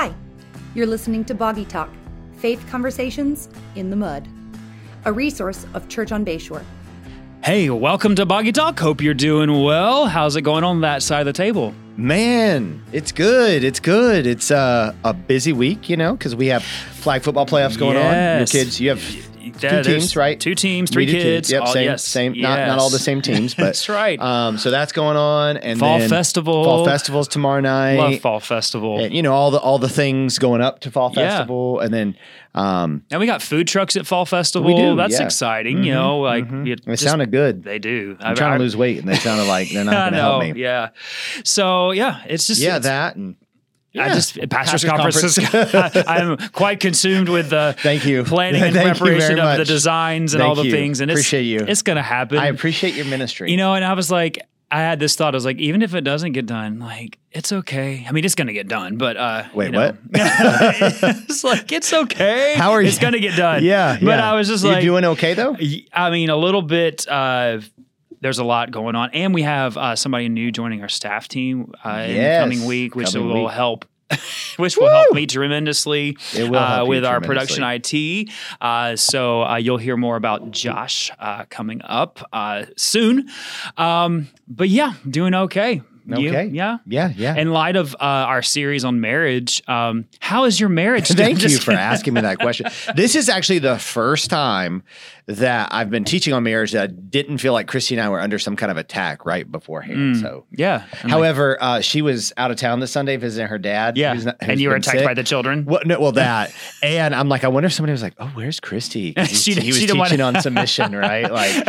Hi, you're listening to Boggy Talk Faith Conversations in the Mud, a resource of Church on Bayshore. Hey, welcome to Boggy Talk. Hope you're doing well. How's it going on that side of the table? Man, it's good. It's good. It's uh, a busy week, you know, because we have flag football playoffs going on. Your kids, you have Yeah, two teams, right? Two teams, three kids. Yep, all- same, yes, same. Not not all the same teams, but That's right. Um, so that's going on, and Fall festival. Fall festivals tomorrow night. Love fall festival. And, you know all the all the things going up to fall Yeah. festival, and then um, and we got food trucks at fall festival. We do, That's yeah. exciting. You know, like it it just- sounded good. They do. I'm trying to lose weight, and they sounded like they're not I going to help me. Yeah. So yeah, it's just Yeah, it's- that and I just pastors, Pastors' conferences. I, am quite consumed with the Thank you. planning and preparation of the designs and Thank all the you. things. And it's, Appreciate you. It's going to happen. I appreciate your ministry. You know, and I was like, I had this thought. I was like, even if it doesn't get done, like it's okay. I mean, it's going to get done, but uh, Wait, you know. what? it's like it's okay. How are you? It's going to get done. yeah, but yeah. I was just you like, doing okay though? I mean, a little bit. Uh, there's a lot going on, and we have uh, somebody new joining our staff team uh, in the coming week, which coming will week. help. which will help me tremendously uh, you with our production IT. Uh, so uh, you'll hear more about Josh uh, coming up uh, soon. Um, but yeah, doing okay. You? Okay. yeah. Yeah, yeah. In light of uh, our series on marriage, um, how is your marriage? Thank you for asking me that question. This is actually the first time that I've been teaching on marriage that I didn't feel like Christy and I were under some kind of attack right beforehand. So, Yeah. I'm like, however, uh, she was out of town this Sunday visiting her dad. yeah. who's not- and you were attacked sick. by the children. Well, no, well, that, and I'm like, I wonder if somebody was like, "Oh, where's Christy?" 'Cause She he, he was she teaching wanna- on submission, right? Like,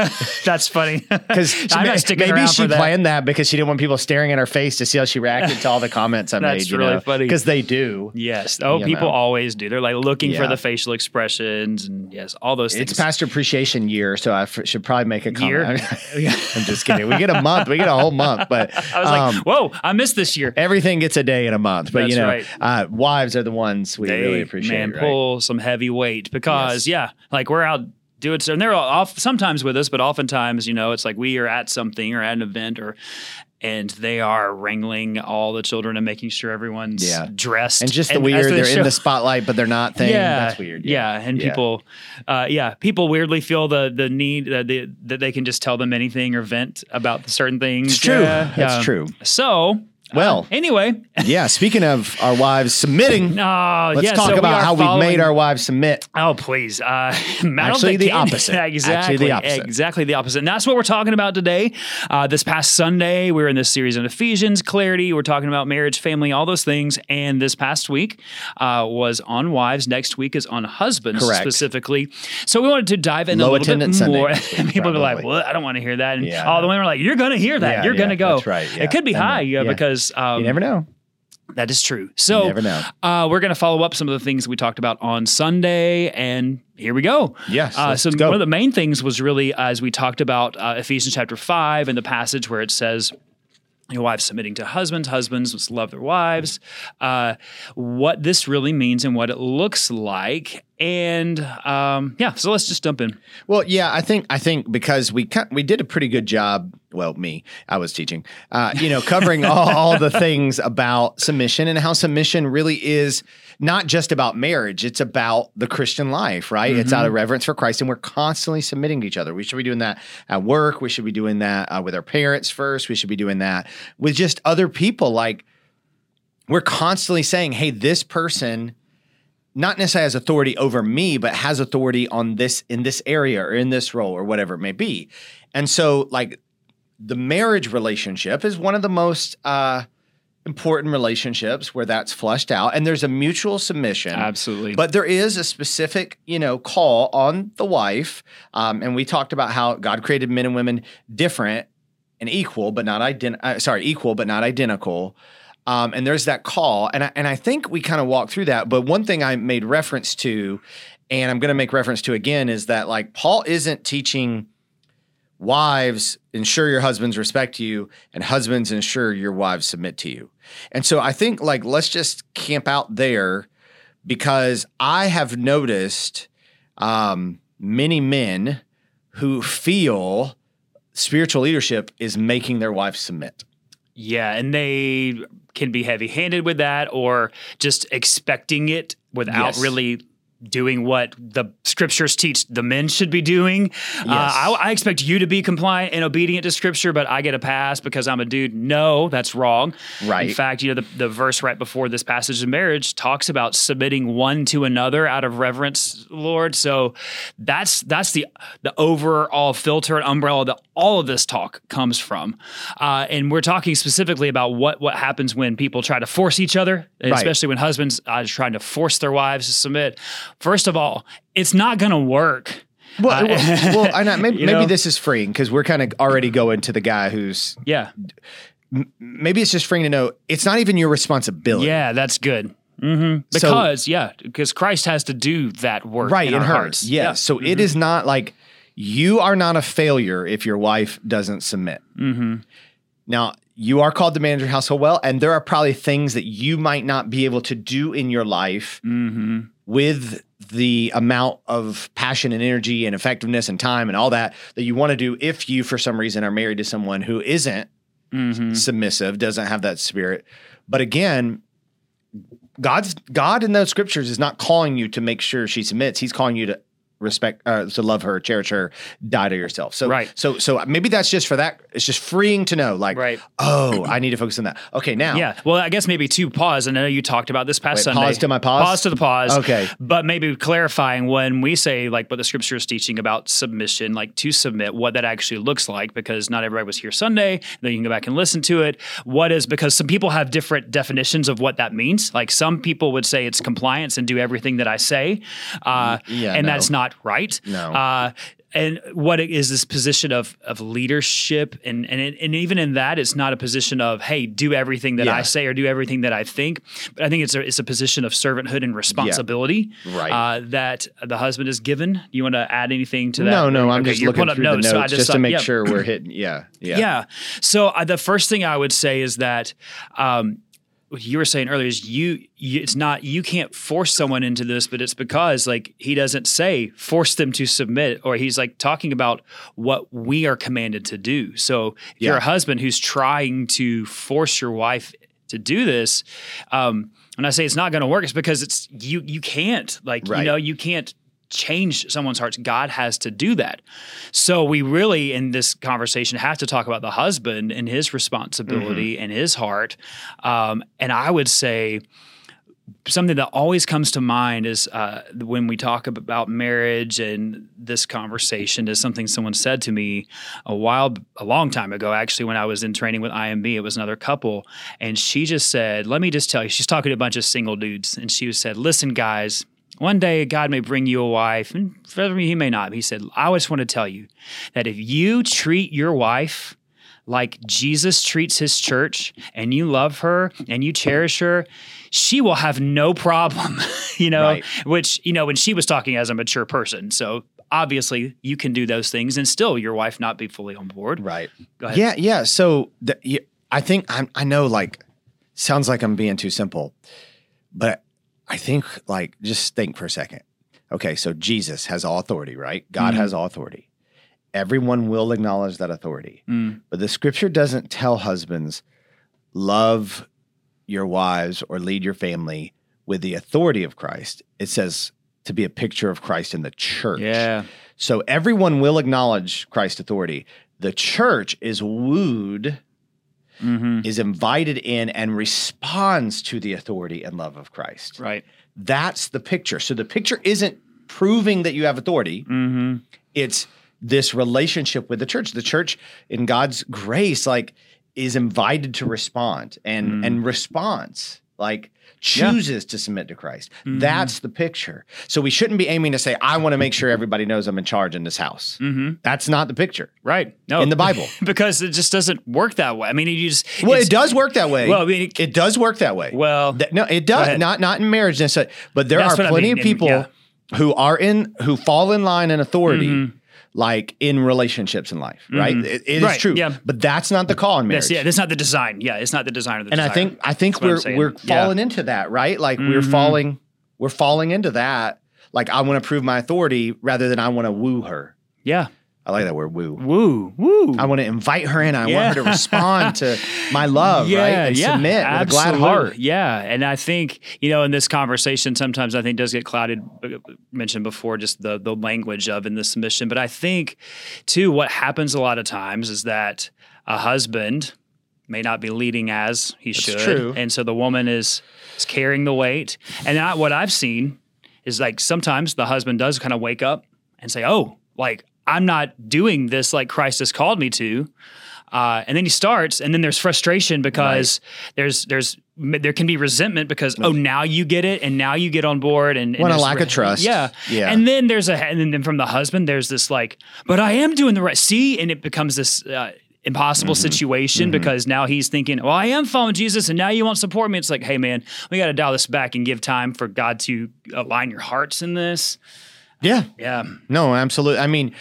That's funny. because I'm not sticking maybe she that. planned that because she didn't want people staring at her face to see how she reacted to all the comments I That's made. You really know? funny. because they do. Yes. Oh, people know. always do. They're like looking for the facial expressions and yes, all those things. It's Pastor Appreciation Year, so I f- should probably make a Year? comment. I'm just kidding. We get a month. We get a whole month, but I was like, um, whoa, I missed this year. everything gets a day in a month. But That's you know, right. uh, wives are the ones we They, really appreciate. man, right? pull some heavy weight because yeah, like we're out doing so, and they're off sometimes with us, but oftentimes you know it's like we are at something or at an event or. And they are wrangling all the children and making sure everyone's Yeah. dressed. and just the as weird, they they're show- in the spotlight, but they're not thing. Yeah, That's weird. Yeah, and Yeah. people, uh, yeah, people weirdly feel the the need that the, that they can just tell them anything or vent about certain things. It's true. Yeah, That's yeah. true. So, Well, uh, anyway, yeah. Speaking of our wives submitting, let's yeah, talk so about are how we've made our wives submit. Oh please! Uh, Actually, the opposite. Actually, exactly, the opposite. exactly the opposite. And that's what we're talking about today. Uh, this past Sunday, we were in this series on Ephesians, clarity. We're talking about marriage, family, all those things. And this past week uh, was on wives. Next week is on husbands Correct. specifically. So we wanted to dive in a little bit Sunday more. People be like, "Well, I don't want to hear that." And Yeah. all the women are like, "You're going to hear that. Yeah, You're going to go." that's right. It could be high yeah, Um, You never know. that is true. So never know. Uh, we're going to follow up some of the things we talked about on Sunday, and here we go. Yes, Uh, so go. one of the main things was really as we talked about uh, Ephesians chapter five and the passage where it says. Your wives submitting to husbands, husbands must love their wives. Uh, what this really means and what it looks like, and um, yeah. So let's just jump in. Well, yeah, I think I think because we cut, we did a pretty good job. Well, me, I was teaching, uh, you know, covering all, all the things about submission and how submission really is not just about marriage; it's about the Christian life, right? It's out of reverence for Christ, and we're constantly submitting to each other. We should be doing that at work. We should be doing that uh, with our parents first. We should be doing that with just other people. Like we're constantly saying, "Hey, this person." Not necessarily has authority over me, but has authority on this in this area or in this role or whatever it may be. And so, like, the marriage relationship is one of the most uh, important relationships where that's flushed out, and there's a mutual submission. Absolutely. But there is a specific, you know, call on the wife, um, and we talked about how God created men and women different and equal, but not ident- uh, sorry, equal but not identical. Um, and there's that call, and I, and I think we kind of walked through that. But one thing I made reference to, and I'm going to make reference to again, is that like Paul isn't teaching wives ensure your husbands respect you, and husbands ensure your wives submit to you. And so I think like let's just camp out there because I have noticed um, many men who feel spiritual leadership is making their wives submit. Yeah, and they can be heavy-handed with that, or just expecting it without Yes. really doing what the scriptures teach the men should be doing. Uh, I, I expect you to be compliant and obedient to scripture, but I get a pass because I'm a dude. No, that's wrong. Right. In fact, you know the, the verse right before this passage of marriage talks about submitting one to another out of reverence, Lord. So that's that's the the overall filter and umbrella that all of this talk comes from, uh, and we're talking specifically about what what happens when people try to force each other, Right. especially when husbands are trying to force their wives to submit. First of all, it's not going to work. Well, Uh, well, well I know, maybe, know? this is freeing because we're kind of already going to the guy who's Yeah, maybe it's just freeing to know it's not even your responsibility. yeah, that's good. hmm So- Because yeah, because Christ has to do that work right in, in, hearts. Yes. Yeah. So it is not like you are not a failure if your wife doesn't submit. Mm-hmm. Now you are called to manage your household well, and there are probably things that you might not be able to do in your life Mm-hmm. with the amount of passion and energy and effectiveness and time and all that that you want to do if you for some reason are married to someone who isn't Mm-hmm. submissive, doesn't have that spirit. But again, God's God in those scriptures is not calling you to make sure she submits. He's calling you to respect, uh, to love her, cherish her, die to yourself. So, Right. So, so maybe that's just for that. It's just freeing to know, like, Right. oh, I need to focus on that. Okay, now, Yeah. Well, I guess maybe two pause. And I know you talked about this past Wait, Sunday. pause to my pause? Pause to the pause. Okay. But maybe clarifying when we say like what the scripture is teaching about submission, like to submit, what that actually looks like, because not everybody was here Sunday. Then you can go back and listen to it. What is because some people have different definitions of what that means. Like some people would say it's compliance and do everything that I say. Uh, Yeah, and no. that's not right. No. Uh, and what is this position of of leadership and and it- and even in that it's not a position of hey do everything that Yeah. I say or do everything that I think but I think it's a it's a position of servanthood and responsibility Right. uh, that the husband is given. Do you want to add anything to that? no, no, I'm just looking pulling up through the notes so I just, to thought- make yeah. sure we're hitting. Yeah, yeah, Yeah. So uh, the first thing I would say is that um, what you were saying earlier is you, you. It's not you can't force someone into this, but it's because like he doesn't say force them to submit, or he's like talking about what we are commanded to do. So if you're a husband who's trying to force your wife to do this, um, when I say it's not going to work, it's because it's you. You can't like you know you can't change someone's hearts. God has to do that. So we really in this conversation have to talk about the husband and his responsibility and his heart. Um, and I would say something that always comes to mind is uh, when we talk about marriage and this conversation is something someone said to me a while a long time ago actually when i was in training with imb it was another couple and she just said let me just tell you she's talking to a bunch of single dudes and she said listen guys one day God may bring you a wife, and for me, He may not. He said, I just want to tell you that if you treat your wife like Jesus treats his church and you love her and you cherish her, she will have no problem, you know, Right. which, you know, when she was talking as a mature person. So obviously you can do those things and still your wife not be fully on board. right. Go ahead. Yeah, yeah. So the, I think I'm, I know, like, sounds like I'm being too simple, but I think, like, just think for a second. Okay, so Jesus has all authority, right? God Mhm. has all authority. Everyone will acknowledge that authority. Mm, But the scripture doesn't tell husbands, love your wives or lead your family with the authority of Christ. It says to be a picture of Christ in the church. yeah. So everyone will acknowledge Christ's authority. The church is wooed, hmm is invited in, and responds to the authority and love of Christ. Right. That's the picture. So the picture isn't proving that you have authority, hmm it's this relationship with the church. The church, in God's grace, like is invited to respond and Mm. and response like chooses to submit to Christ. Mhm. That's the picture. So we shouldn't be aiming to say, I want to make sure everybody knows I'm in charge in this house. hmm That's not the picture. Right. No. In the Bible. because it just doesn't work that way. I mean, you just. Well, it does work that way. Well, I mean, it does work that way. well, Th- no, it does not not in marriage necessarily, but there That's are what I plenty mean, of in- people yeah. who are in who fall in line in authority, Mhm. Like in relationships in life, right? Mhm. It- it is Right, true, yeah. but that's not the call in marriage. that's, yeah, that's not the design. Yeah, it's not the design of the and I think I think That's we're we're Yeah. falling into that, right? Like we're Mhm. falling we're falling into that. Like I want to prove my authority rather than I want to woo her. Yeah. I like that word woo. Woo, woo. I want to invite her in. I Yeah. want her to respond to my love, right? And submit with a glad absolutely. heart. Yeah, and I think you know in this conversation sometimes I think does get clouded. uh, Mentioned before, just the the language of in the submission, but I think too what happens a lot of times is that a husband may not be leading as he should, true. and so the woman is is carrying the weight. And I, what I've seen is like sometimes the husband does kind of wake up and say, "Oh, like I'm not doing this like Christ has called me to." Uh, and then he starts, and then there's frustration because there's there's there can be resentment because oh now you get it and now you get on board and, and What a lack of trust. yeah Yeah. and then there's a and then from the husband there's this like but I am doing the right see and it becomes this uh, impossible Mm-hmm. situation because now he's thinking well I am following Jesus and now you won't support me it's like hey man we got to dial this back and give time for God to align your hearts in this Yeah. yeah No, absolutely. I mean,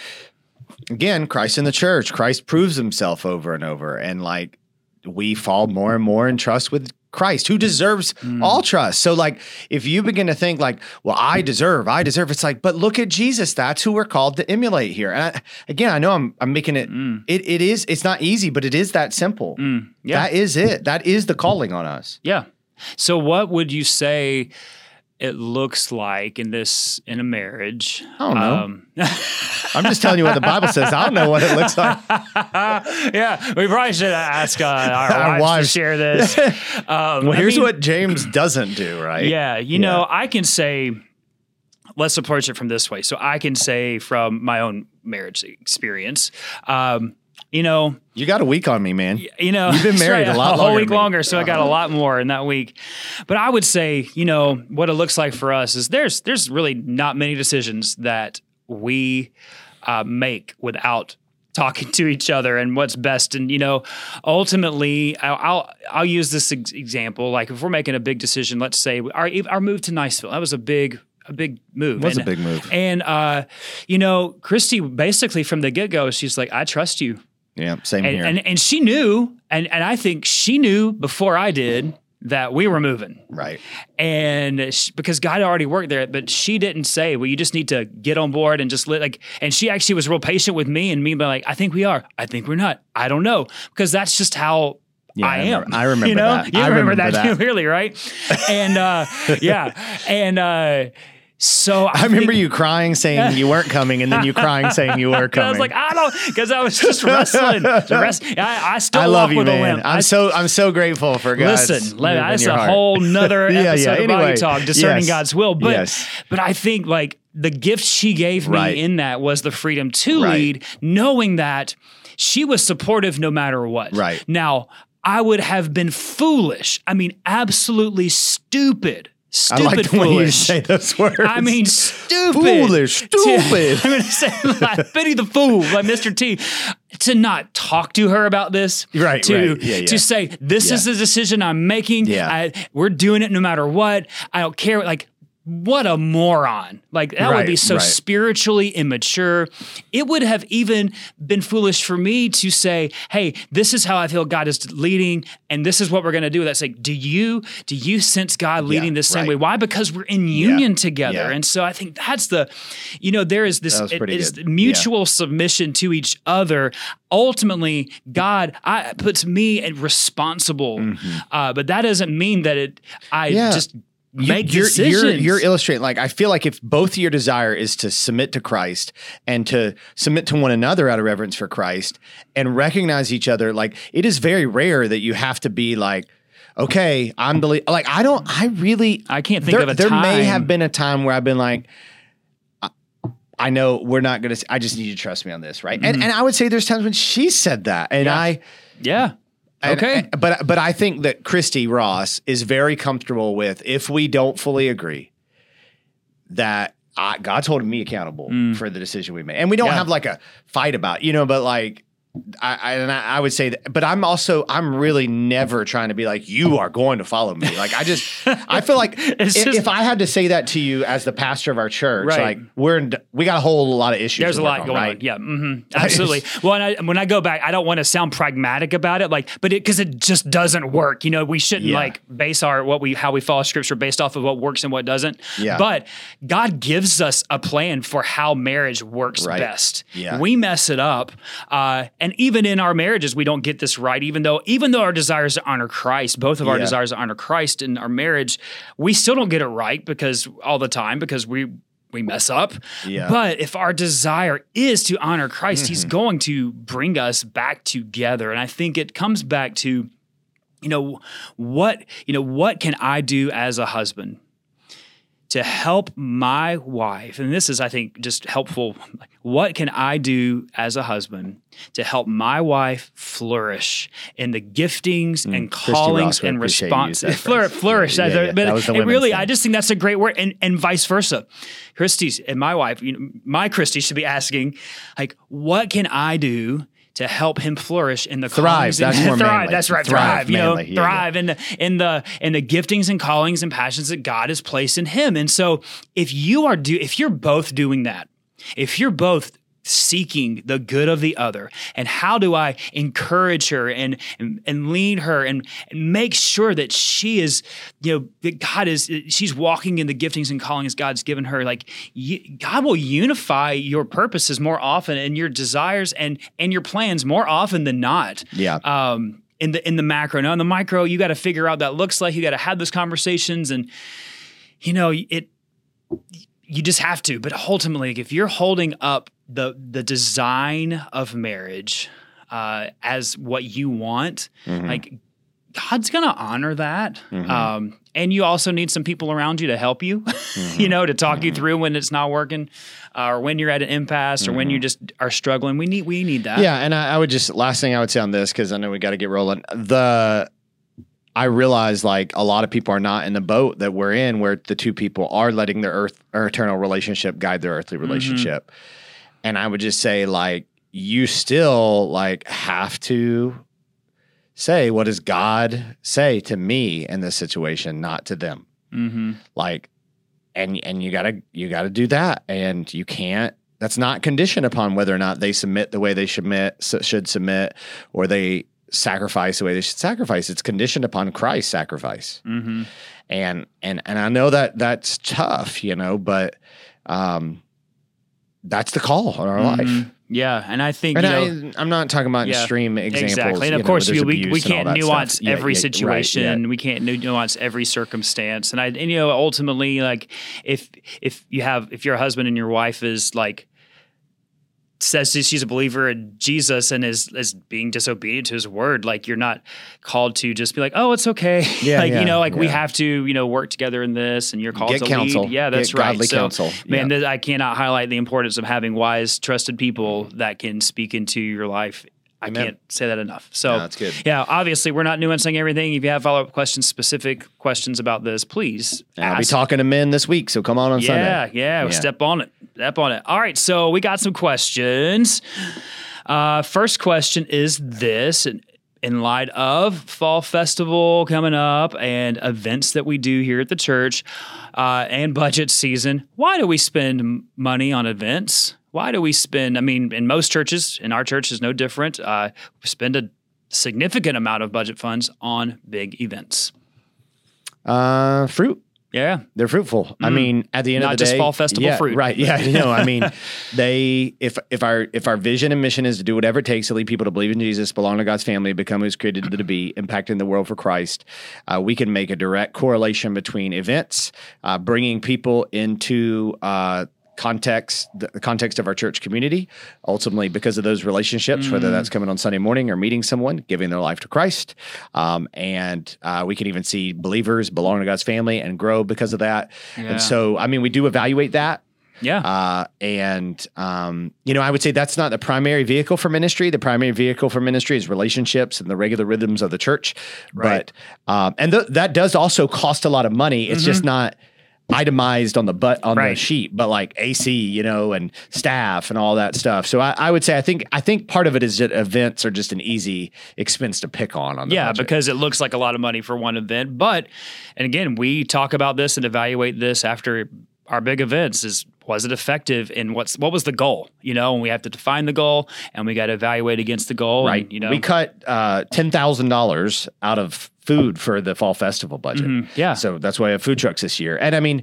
again, Christ in the church, Christ proves himself over and over. And like we fall more and more in trust with Christ, who deserves mm. all trust. So, like, if you begin to think, like, well, I deserve, I deserve, it's like, but look at Jesus. That's who we're called to emulate here. And I, again, I know I'm, I'm making it, mm. it, it is, it's not easy, but it is that simple. Mm. yeah That is it. That is the calling on us. Yeah. So what would you say it looks like in this in a marriage? I don't know. Um, I'm just telling you what the Bible says. I don't know what it looks like. yeah, we probably should ask uh, our, Our wives, wives. to share this. Um, Well, I here's mean, what James doesn't do, right? Yeah, you know, I can say, let's approach it from this way. So I can say from my own marriage experience, um, you know, You got a week on me, man. you know, You've been married a lot a whole week. Uh-huh. longer, so I got a lot more in that week. But I would say, you know, what it looks like for us is there's there's really not many decisions that we uh, make without talking to each other and what's best. And you know, ultimately, I'll I'll, I'll use this ex- example. Like if we're making a big decision, let's say our our move to Niceville, that was a big a big move. Was a And- big move. And uh, you know, Christy basically from the get go, she's like, I trust you Yeah, same and, here. and and she knew, and and I think she knew before I did that we were moving, right. and she, because God had already worked there, but she didn't say, "Well, you just need to get on board and just let like." And she actually was real patient with me and me, being like, "I think we are. I think we're not. I don't know," because that's just how. Yeah, I I am. remember- I remember you know? that. You I remember, remember that, that. clearly, right? And uh, yeah, and uh, so I, I remember think- you crying saying you weren't coming, and then you crying saying you were coming. I was like, I don't, because I was just wrestling. Just wrest- I, I still I love you, man. I'm I so I'm so grateful for God's Listen, move let, in that's a heart. whole nother Yeah, episode yeah. of Anyway, Boggy Talk, discerning yes. God's will. But Yes. but I think like the gift she gave me Right. in that was the freedom to Right. lead, knowing that she was supportive no matter what. Right. Now, I would have been foolish. I mean, absolutely stupid. I like the way you say those words. I mean, stupid. Foolish, To- stupid. I'm going to say, like, the fool, like Mr. T, to not talk to her about this. Right, To, right. Yeah, yeah. to say, this Yeah. is the decision I'm making. Yeah. I, we're doing it no matter what. I don't care. Like, what a moron. Like, that would be so right. spiritually immature. It would have even been foolish for me to say, hey, this is how I feel God is leading, and this is what we're going to do. That's like, do you do you sense God leading the same right. way? Why? Because we're in union Yeah, together. yeah. And so I think that's the, you know, there is this it is mutual submission to each other. Ultimately, God I, puts me responsible, uh, but that doesn't mean that it. I Mm-hmm. Yeah. just You- make you're, decisions. You're, you're illustrating like I feel like if both your desire is to submit to Christ and to submit to one another out of reverence for Christ and recognize each other, like it is very rare that you have to be like, okay, I'm the lead. like I don't I really I can't think there, of a there time. may have been a time where I've been like. I- I know we're not gonna. I just need you to trust me on this, right? And and I would say there's times when she said that, and Mm-hmm. Yeah. I yeah. And- Okay. and- but but I think that Christy Ross is very comfortable with if we don't fully agree that I, God's holding me accountable for the decision we made, and we don't Mm. Yeah. have like a fight about, you know, but like I, I and I, would say that, but I'm also I'm really never trying to be like you are going to follow me. Like I just I feel like if, just- if I had to say that to you as the pastor of our church, Right. like we're in, we got a whole lot of issues. There's a lot on, going right? on. Yeah, hmm absolutely. well, and I, when I go back, I don't want to sound pragmatic about it, like, but it because it just doesn't work. You know, we shouldn't Yeah. like base our what we how we follow scripture based off of what works and what doesn't. Yeah. But God gives us a plan for how marriage works Right. best. Yeah. We mess it up, uh, and even in our marriages, we don't get this right. Even though even though our desires to honor Christ, both of our Yeah. desires to honor Christ in our marriage, we still don't get it right because all the time because we. We mess up, Yeah. but if our desire is to honor Christ, He's Mm-hmm. going to bring us back together. And I think it comes back to, you know, what you know, what can I do as a husband to help my wife? And this is, I think, just helpful. What can I do as a husband to help my wife flourish in the giftings and Mm, Christy callings and appreciate you response? Flour- flourish, Yeah, yeah, yeah. but That was the really, thing. I just think that's a great word, and and vice versa. Christy's and my wife, you know, my Christy should be asking, like, what can I do? To help him flourish in the Thrive, callings and- that's more thrive. manly. That's right, Thrive, thrive. You know. Yeah, yeah. thrive in the in the in the giftings and callings and passions that God has placed in him. And so, if you are do, if you're both doing that, if you're both seeking the good of the other. And how do i encourage her and and, and lead her and, and make sure that she is you know that god is she's walking in the giftings and callings god's given her. Like god will unify your purposes more often and your desires and and your plans more often than not. Yeah. um in the in the macro. Now in the micro you got to figure out that looks like. You got to have those conversations and you know it you just have to but ultimately if you're holding up the the design of marriage uh, as what you want like god's gonna honor that. Um, and you also need some people around you to help you you know to talk you through when it's not working uh, or when you're at an impasse or when you just are struggling. We need we need that. Yeah, and I, I would just last thing I would say on this because I know we got to get rolling. The I realize like a lot of people are not in the boat that we're in, where the two people are letting their earth or eternal relationship guide their earthly relationship. And I would just say like you still like have to say what does God say to me in this situation, not to them. mm-hmm. Like, and and you gotta you gotta do that, and you can't. That's not conditioned upon whether or not they submit the way they submit should submit, or they sacrifice the way they should sacrifice. It's conditioned upon Christ's sacrifice, Mm-hmm. and and and I know that that's tough, you know, but um, that's the call on our life. Mhm. Yeah, and I think And you know, I, I'm not talking about Yeah, extreme examples. exactly, and of course there's we we abuse and all can't nuance stuff. Yeah, every yeah, right, situation. yeah. We can't nuance every circumstance, and I and you know ultimately like if if you have if your husband and your wife is like says she's a believer in Jesus and is is being disobedient to his word, like you're not called to just be like, oh, it's okay. Yeah, like yeah, you know, like we have to you know work together in this, and you're called Get to counsel. lead. Yeah, that's Get right. godly so, counsel. man, Yeah. th- I cannot highlight the importance of having wise, trusted people that can speak into your life. I Amen. can't say that enough. So No, that's good. Yeah, obviously we're not nuancing everything. If you have follow up questions, specific questions about this, please I'll be talking to men this week, so come on on Yeah, Sunday. yeah, Yeah. Step on it. Step on it. All right. So we got some questions. Uh, first question is this. In, in light of fall festival coming up and events that we do here at the church uh, and budget season, why do we spend money on events? Why do we spend? I mean, in most churches, in our church is no different. Uh, we spend a significant amount of budget funds on big events. Uh, fruit. Yeah. They're fruitful. I mean, at the end. Not of the day, just fall festival yeah, fruit. right? Yeah, you know, I mean, they if if our if our vision and mission is to do whatever it takes to lead people to believe in Jesus, belong to God's family, become who's created to be, impacting the world for Christ, uh, we can make a direct correlation between events, uh, bringing people into. Uh, context the context of our church community ultimately because of those relationships whether that's coming on sunday morning or meeting someone giving their life to christ um, and uh, we can even see believers belong to god's family and grow because of that Yeah. and so i mean we do evaluate that Yeah. uh, and um, you know, I would say that's not the primary vehicle for ministry. The primary vehicle for ministry is relationships and the regular rhythms of the church. Right. But um, and th- that does also cost a lot of money. It's just Mm-hmm. not. Itemized on the butt on the sheet, but like AC, you know, and staff and all that stuff. So I, I would say I think I think part of it is that events are just an easy expense to pick on. On the Yeah, budget. because it looks like a lot of money for one event. But, and again, we talk about this and evaluate this after our big events is was it effective and what's what was the goal you know and we have to define the goal and we got to evaluate against the goal right, and, you know we cut uh, ten thousand dollars out of food for the fall festival budget. Mhm, yeah. So that's why I have food trucks this year. And I mean,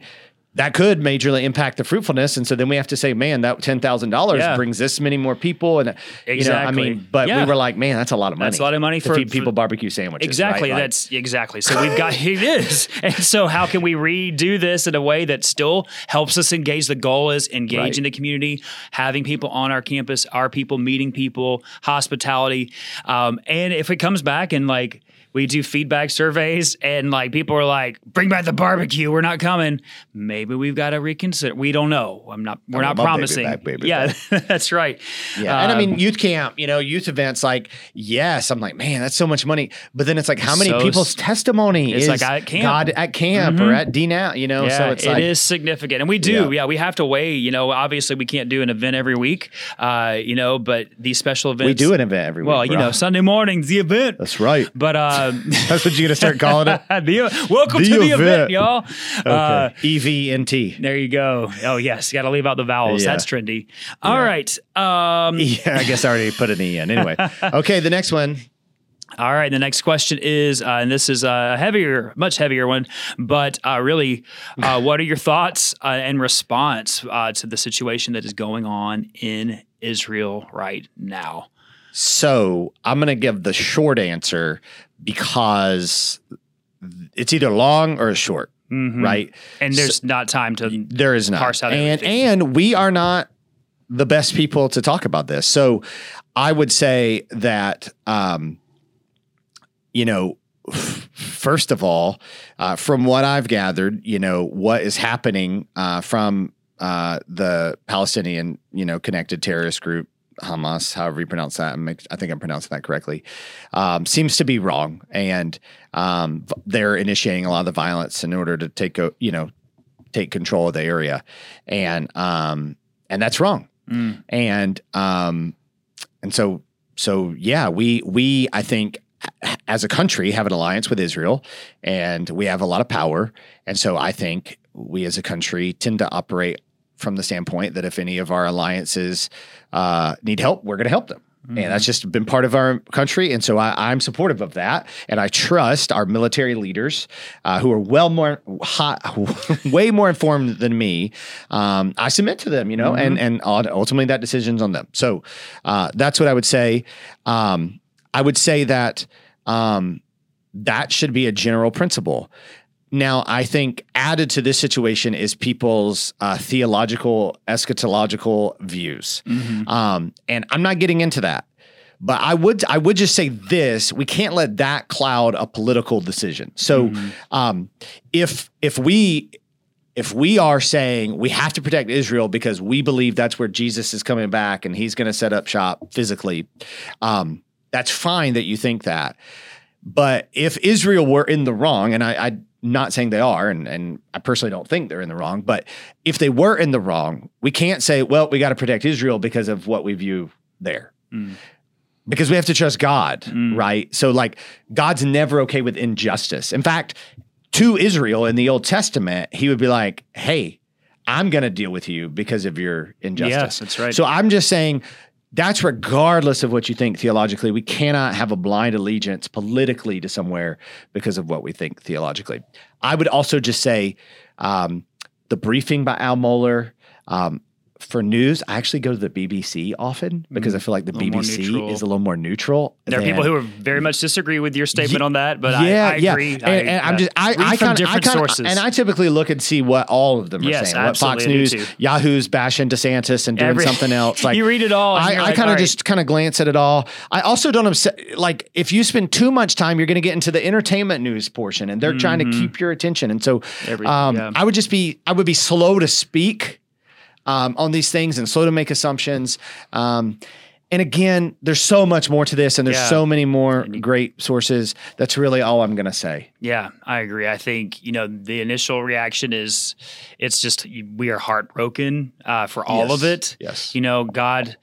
that could majorly impact the fruitfulness. And so then we have to say, man, that ten thousand dollars brings this many more people. And you know, I mean, but Yeah. we were like, man, that's a lot of money. That's a lot of money to for- feed people for- barbecue sandwiches. Exactly. right? Like- That's exactly. So we've got it is. And so how can we redo this in a way that still helps us engage? The goal is engage Right. in the community, having people on our campus, our people meeting people, hospitality. Um, and if it comes back and like we do feedback surveys and like people are like, bring back the barbecue, we're not coming. Maybe we've got to reconsider. We don't know. I'm not. We're I not my baby promising. back, baby yeah, that's right. Yeah. and I Um, mean, youth camp, you know, youth events, like, yes, I'm like, man, that's so much money. But then it's like, how many So people's testimony It's is like at camp. God at camp or at DNOW, you know? Yeah, so it's it like, is significant, and we do. Yeah. Yeah. we have to weigh. You know, obviously we can't do an event every week. Uh, you know, but these special events we do an event every Well, week. you bro. know, Sunday morning's the event. that's right. But uh, That's what you're going to start calling it? the, welcome The to the event, event. y'all. Uh, EVNT. there you go. Oh yes, got to leave out the vowels. Yeah. That's trendy. All right. Um, Yeah, I guess I already put an E in. Anyway. Okay, the next one. All right. The next question is, uh, and this is a heavier, much heavier one, but uh, really, uh, what are your thoughts uh, and response uh, to the situation that is going on in Israel right now? So I'm going to give the short answer because it's either long or short, Mhm. right? And there's not time to. There is not. Parse out and everything. and we are not the best people to talk about this. So I would say that um, you know, first of all, uh, from what I've gathered, you know, what is happening uh, from uh, the Palestinian, you know, connected terrorist group Hamas, however you pronounce that, I think I'm pronouncing that correctly, um, seems to be wrong, and um, they're initiating a lot of the violence in order to take, o- you know, take control of the area, and um, and that's wrong, Mm. and um, and so so yeah, we we I think as a country have an alliance with Israel, and we have a lot of power, and so I think we as a country tend to operate from the standpoint that if any of our alliances uh, need help, we're going to help them. And that's just been part of our country. And so I, I'm supportive of that. And I trust our military leaders uh, who are well more, hot, way more informed than me. Um, I submit to them, you know, and, and ultimately that decision's on them. So uh, that's what I would say. Um, I would say that um, that should be a general principle. Now, I think added to this situation is people's uh, theological, eschatological views, um, and I'm not getting into that. But I would, I would just say this: we can't let that cloud a political decision. So, um, if if we if we are saying we have to protect Israel because we believe that's where Jesus is coming back and he's going to set up shop physically, um, that's fine that you think that. But if Israel were in the wrong, and I, I'm not saying they are, and, and I personally don't think they're in the wrong, but if they were in the wrong, we can't say, well, we got to protect Israel because of what we view there. Mm. Because we have to trust God, mm. right? So, like, God's never okay with injustice. In fact, to Israel in the Old Testament, he would be like, hey, I'm going to deal with you because of your injustice. Yes, that's right. So I'm just saying that's regardless of what you think theologically. We cannot have a blind allegiance politically to somewhere because of what we think theologically. I would also just say um, the briefing by Al Mohler. Um, for news, I actually go to the BBC often because I feel like the BBC is a little more neutral. There are people who are very much disagree with your statement on that, but yeah, I, I yeah. agree. And, and I'm uh, just I I kind of different I kinda, sources. and I typically look and see what all of them are Yes, saying. What Fox absolutely, I do News, too. Yahoo's bashing DeSantis and doing Every- something else. Like you read it all. I, you're I like, kind all of right. just kind of glance at it all. I also don't upset like if you spend too much time, you're going to get into the entertainment news portion, and they're trying to keep your attention. And so, Mm-hmm. Every- um, yeah. I would just be I would be slow to speak um, on these things and slow to make assumptions. Um, And again, there's so much more to this, and there's Yeah. so many more great sources. That's really all I'm going to say. Yeah, I agree. I think you know the initial reaction is it's just we are heartbroken uh, for all of it. Yes. you know, God.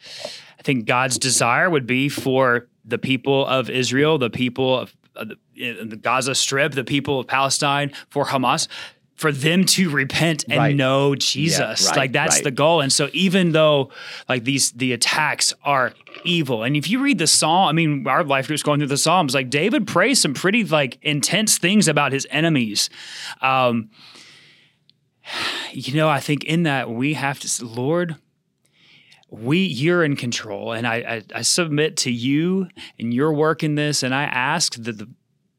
I think God's desire would be for the people of Israel, the people of, of the, in the Gaza Strip, the people of Palestine, for Hamas. For them to repent and Right. know Jesus, right, like that's right. the goal. And so, even though like these the attacks are evil, and if you read the Psalm, I mean, our life group's going through the Psalms. Like David prays some pretty like intense things about his enemies. Um, you know, I think in that we have to, Lord, we you're in control, and I, I I submit to you and your work in this, and I ask that the.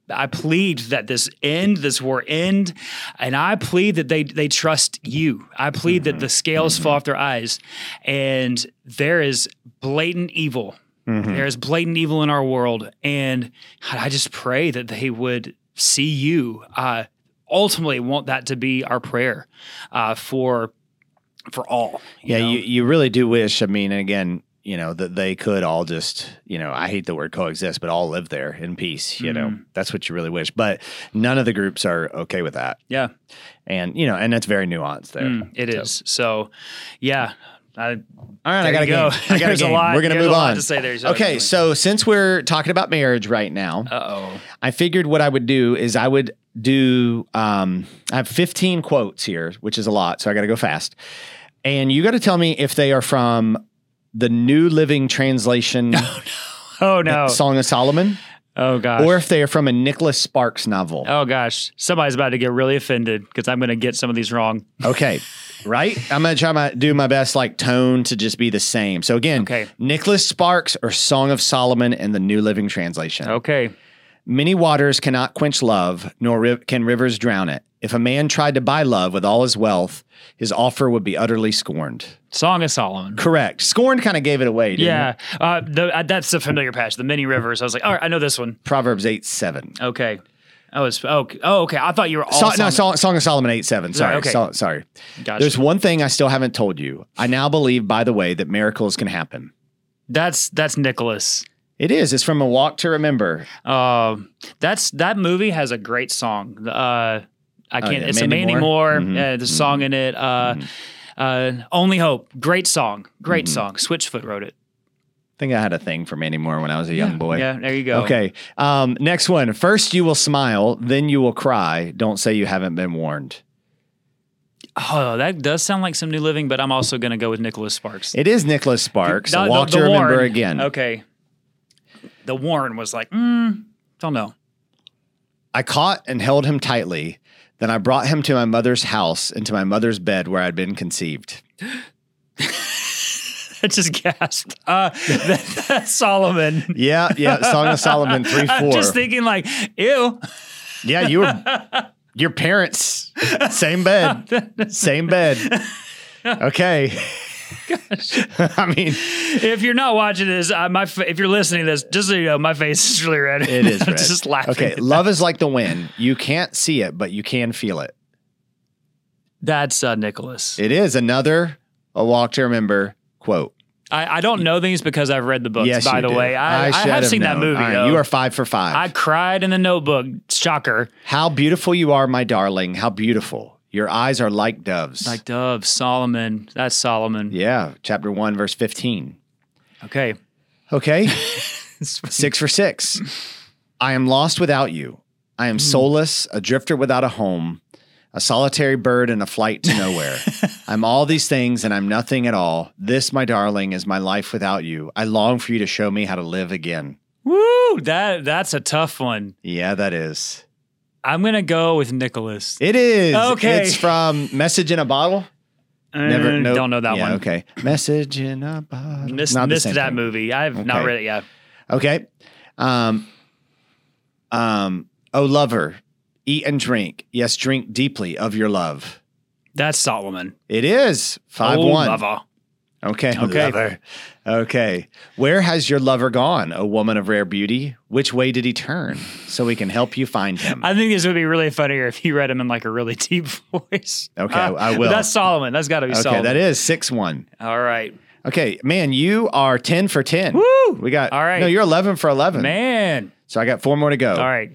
I plead that this end, this war end, and I plead that they they trust you. I plead that the scales fall off their eyes, and there is blatant evil. There is blatant evil in our world, and I just pray that they would see you. Uh, ultimately, want that to be our prayer uh, for for all. Yeah, know? you, you really do wish. I mean, again, you know, that they could all just, you know, I hate the word coexist, but all live there in peace. You know, Mm. that's what you really wish. But none of the groups are okay with that. yeah. And, you know, and that's very nuanced there. Mm, it is. So, yeah. I, All right, I gotta game. go. I got a There's a game. lot- We're gonna there's move on. to say there, so- okay, so since we're talking about marriage right now, oh. I figured what I would do is I would do. Um, I have 15 quotes here, which is a lot, so I got to go fast. And you got to tell me if they are from the New Living Translation Oh no. Oh, Song of Solomon, Oh gosh. or if they are from a Nicholas Sparks novel. oh gosh. Somebody's about to get really offended because I'm going to get some of these wrong. Okay. Right? I'm going to try my do my best like tone to just be the same. So again, Okay. Nicholas Sparks or Song of Solomon in the New Living Translation. Okay. Many waters cannot quench love, nor can rivers drown it. If a man tried to buy love with all his wealth, his offer would be utterly scorned. Song of Solomon. Correct. Scorned kind of gave it away, didn't Yeah. it? Uh, the, uh, that's a familiar passage. The many rivers. I was like, all right, I know this one. Proverbs 8 7. Okay. Oh, it's oh, okay. oh okay. I thought you were all So, no, Song- Song, Song of Solomon 8 7. Sorry. okay. So- sorry. Gotcha. There's one thing I still haven't told you. I now believe, by the way, that miracles can happen. That's that's Nicholas. It is. It's from A Walk to Remember. Um, that's that movie has a great song. Uh, I can't. Oh, yeah, it's Mandy a Mandy Moore? Moore. Mhm, Uh, the song in it. Uh, uh, Only Hope. Great song. Great song. Switchfoot wrote it. I think I had a thing for Mandy Moore when I was a young boy. Yeah. There you go. Okay. Um, next one. First you will smile, then you will cry. Don't say you haven't been warned. Oh, that does sound like some new living, but I'm also going to go with Nicholas Sparks. It is Nicholas Sparks. The- A the- Walk the to Remember again. Okay. The Warren was like, mm, don't know. I caught and held him tightly. Then I brought him to my mother's house, into my mother's bed where I'd been conceived. I just gasped. Uh, that, that's Solomon. Yeah, yeah. Song of Solomon 3 4. I'm just thinking, like, ew. yeah, you were your parents, same bed, same bed. Okay. I mean, If you're not watching this, uh, my fa- if you're listening to this, just so you know, my face is really red. it is I'm red. just laughing. Okay, love is like the wind. You can't see it, but you can feel it. That's uh, Nicholas. It is another A Walk to Remember quote. I, I don't know these because I've read the books. yes, by the do. way, I, I, should have seen that movie. Right, though. you are five for five. I cried in the Notebook. Shocker. How beautiful you are, my darling. How beautiful. Your eyes are like doves. Like doves. Solomon. That's Solomon. yeah, chapter 1, verse 15. Okay. Okay. six for six. I am lost without you. I am hmm. soulless, a drifter without a home, a solitary bird in a flight to nowhere. I'm all these things and I'm nothing at all. This, my darling, is my life without you. I long for you to show me how to live again. Woo! That that's a tough one. Yeah, that is. I'm gonna go with Nicholas. It is. Okay. It's from Message in a Bottle. Never Uh, nope. don't know that Yeah, one. Okay. Message in a bottle. Missed, missed that thing. movie. I've not read it yet. Okay. Um, um, oh, lover, eat and drink. Yes, drink deeply of your love. That's Solomon. It is 5 oh, 1. lover. Okay. Okay. Lover. Okay. Where has your lover gone, O woman of rare beauty? Which way did he turn so we can help you find him? I think this would be really funnier if you read him in like a really deep voice. Okay, Uh, I will. That's Solomon. That's got to be Solomon. okay, Solomon. that is 6 1. All right. Okay, man, you are 10 for 10. Woo! We got, All right. No, you're 11 for 11. Man. So I got four more to go. All right.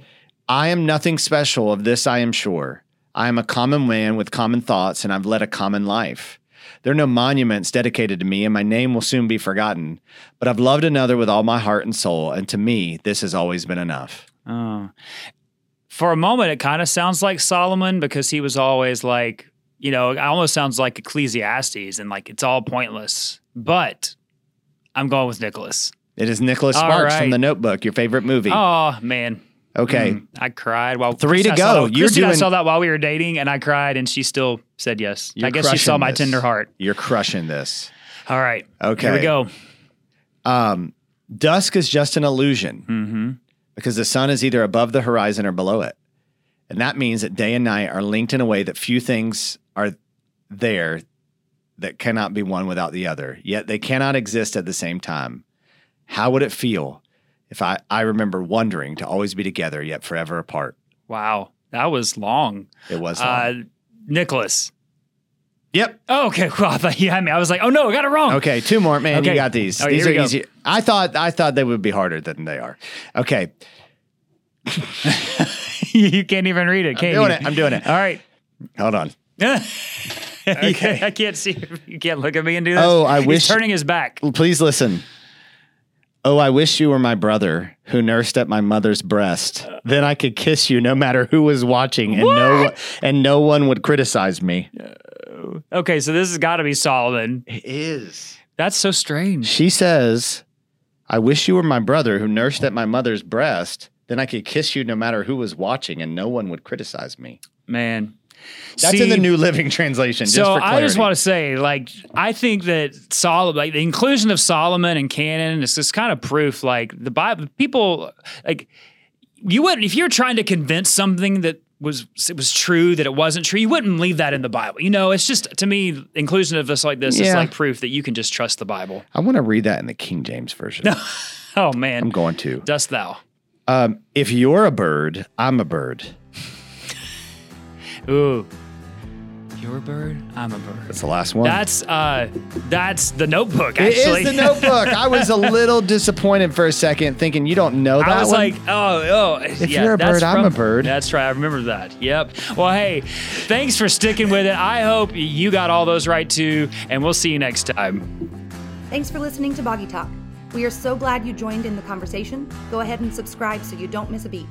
I am nothing special, of this I am sure. I am a common man with common thoughts, and I've led a common life. There are no monuments dedicated to me, and my name will soon be forgotten. But I've loved another with all my heart and soul, and to me, this has always been enough. Oh. For a moment, it kind of sounds like Solomon because he was always like, you know, it almost sounds like Ecclesiastes and like it's all pointless. But I'm going with Nicholas. It is Nicholas Sparks right. from The Notebook, your favorite movie. Oh, man. Okay. Mm, I cried while Three to I go. that- You're Christy and I doing- saw that while we were dating, and I cried, and she still said yes. I guess she saw my this. tender heart. You're crushing this. All right. Okay. Here we go. Um, dusk is just an illusion Mm-hmm. because the sun is either above the horizon or below it. And that means that day and night are linked in a way that few things are there that cannot be one without the other, yet they cannot exist at the same time. How would it feel if I, I remember wondering to always be together yet forever apart? Wow. That was long. It was. long. Uh, Nicholas. yep. Oh, okay. Well, I thought you had me. I was like, oh no, I got it wrong. Okay, two more, man. You got these. These are easy. I thought I thought they would be harder than they are. Okay, you can't even read it, can doing you? it. I'm doing it. All right. hold on. okay. I can't see. You can't look at me and do this. Oh, I He's wish- turning his back. Please listen. Oh, I wish you were my brother who nursed at my mother's breast. Then I could kiss you no matter who was watching, and no one, and no one would criticize me. Okay, so this has got to be Solomon. It is. That's so strange. She says, "I wish you were my brother who nursed at my mother's breast. Then I could kiss you no matter who was watching, and no one would criticize me." Man. That's See, in the New Living Translation. So just for I just want to say, like, I think that Solomon, like the inclusion of Solomon and canon is just kind of proof. Like the Bible, people, like you wouldn't if you're trying to convince something that was it was true that it wasn't true, you wouldn't leave that in the Bible. You know, it's just to me, inclusion of this like this is Yeah. like proof that you can just trust the Bible. I want to read that in the King James version. Oh man, I'm going to. dost thou? Um, if you're a bird, I'm a bird. Ooh, you're a bird. I'm a bird. That's the last one. That's uh, that's the Notebook. It Actually, is the Notebook. I was a little disappointed for a second, thinking you don't know that I was one. like, oh, oh. If you're a bird, I'm a bird. That's right. I remember that. Yep. Well, hey, thanks for sticking with it. I hope you got all those right too, and we'll see you next time. Thanks for listening to Boggy Talk. We are so glad you joined in the conversation. Go ahead and subscribe so you don't miss a beat.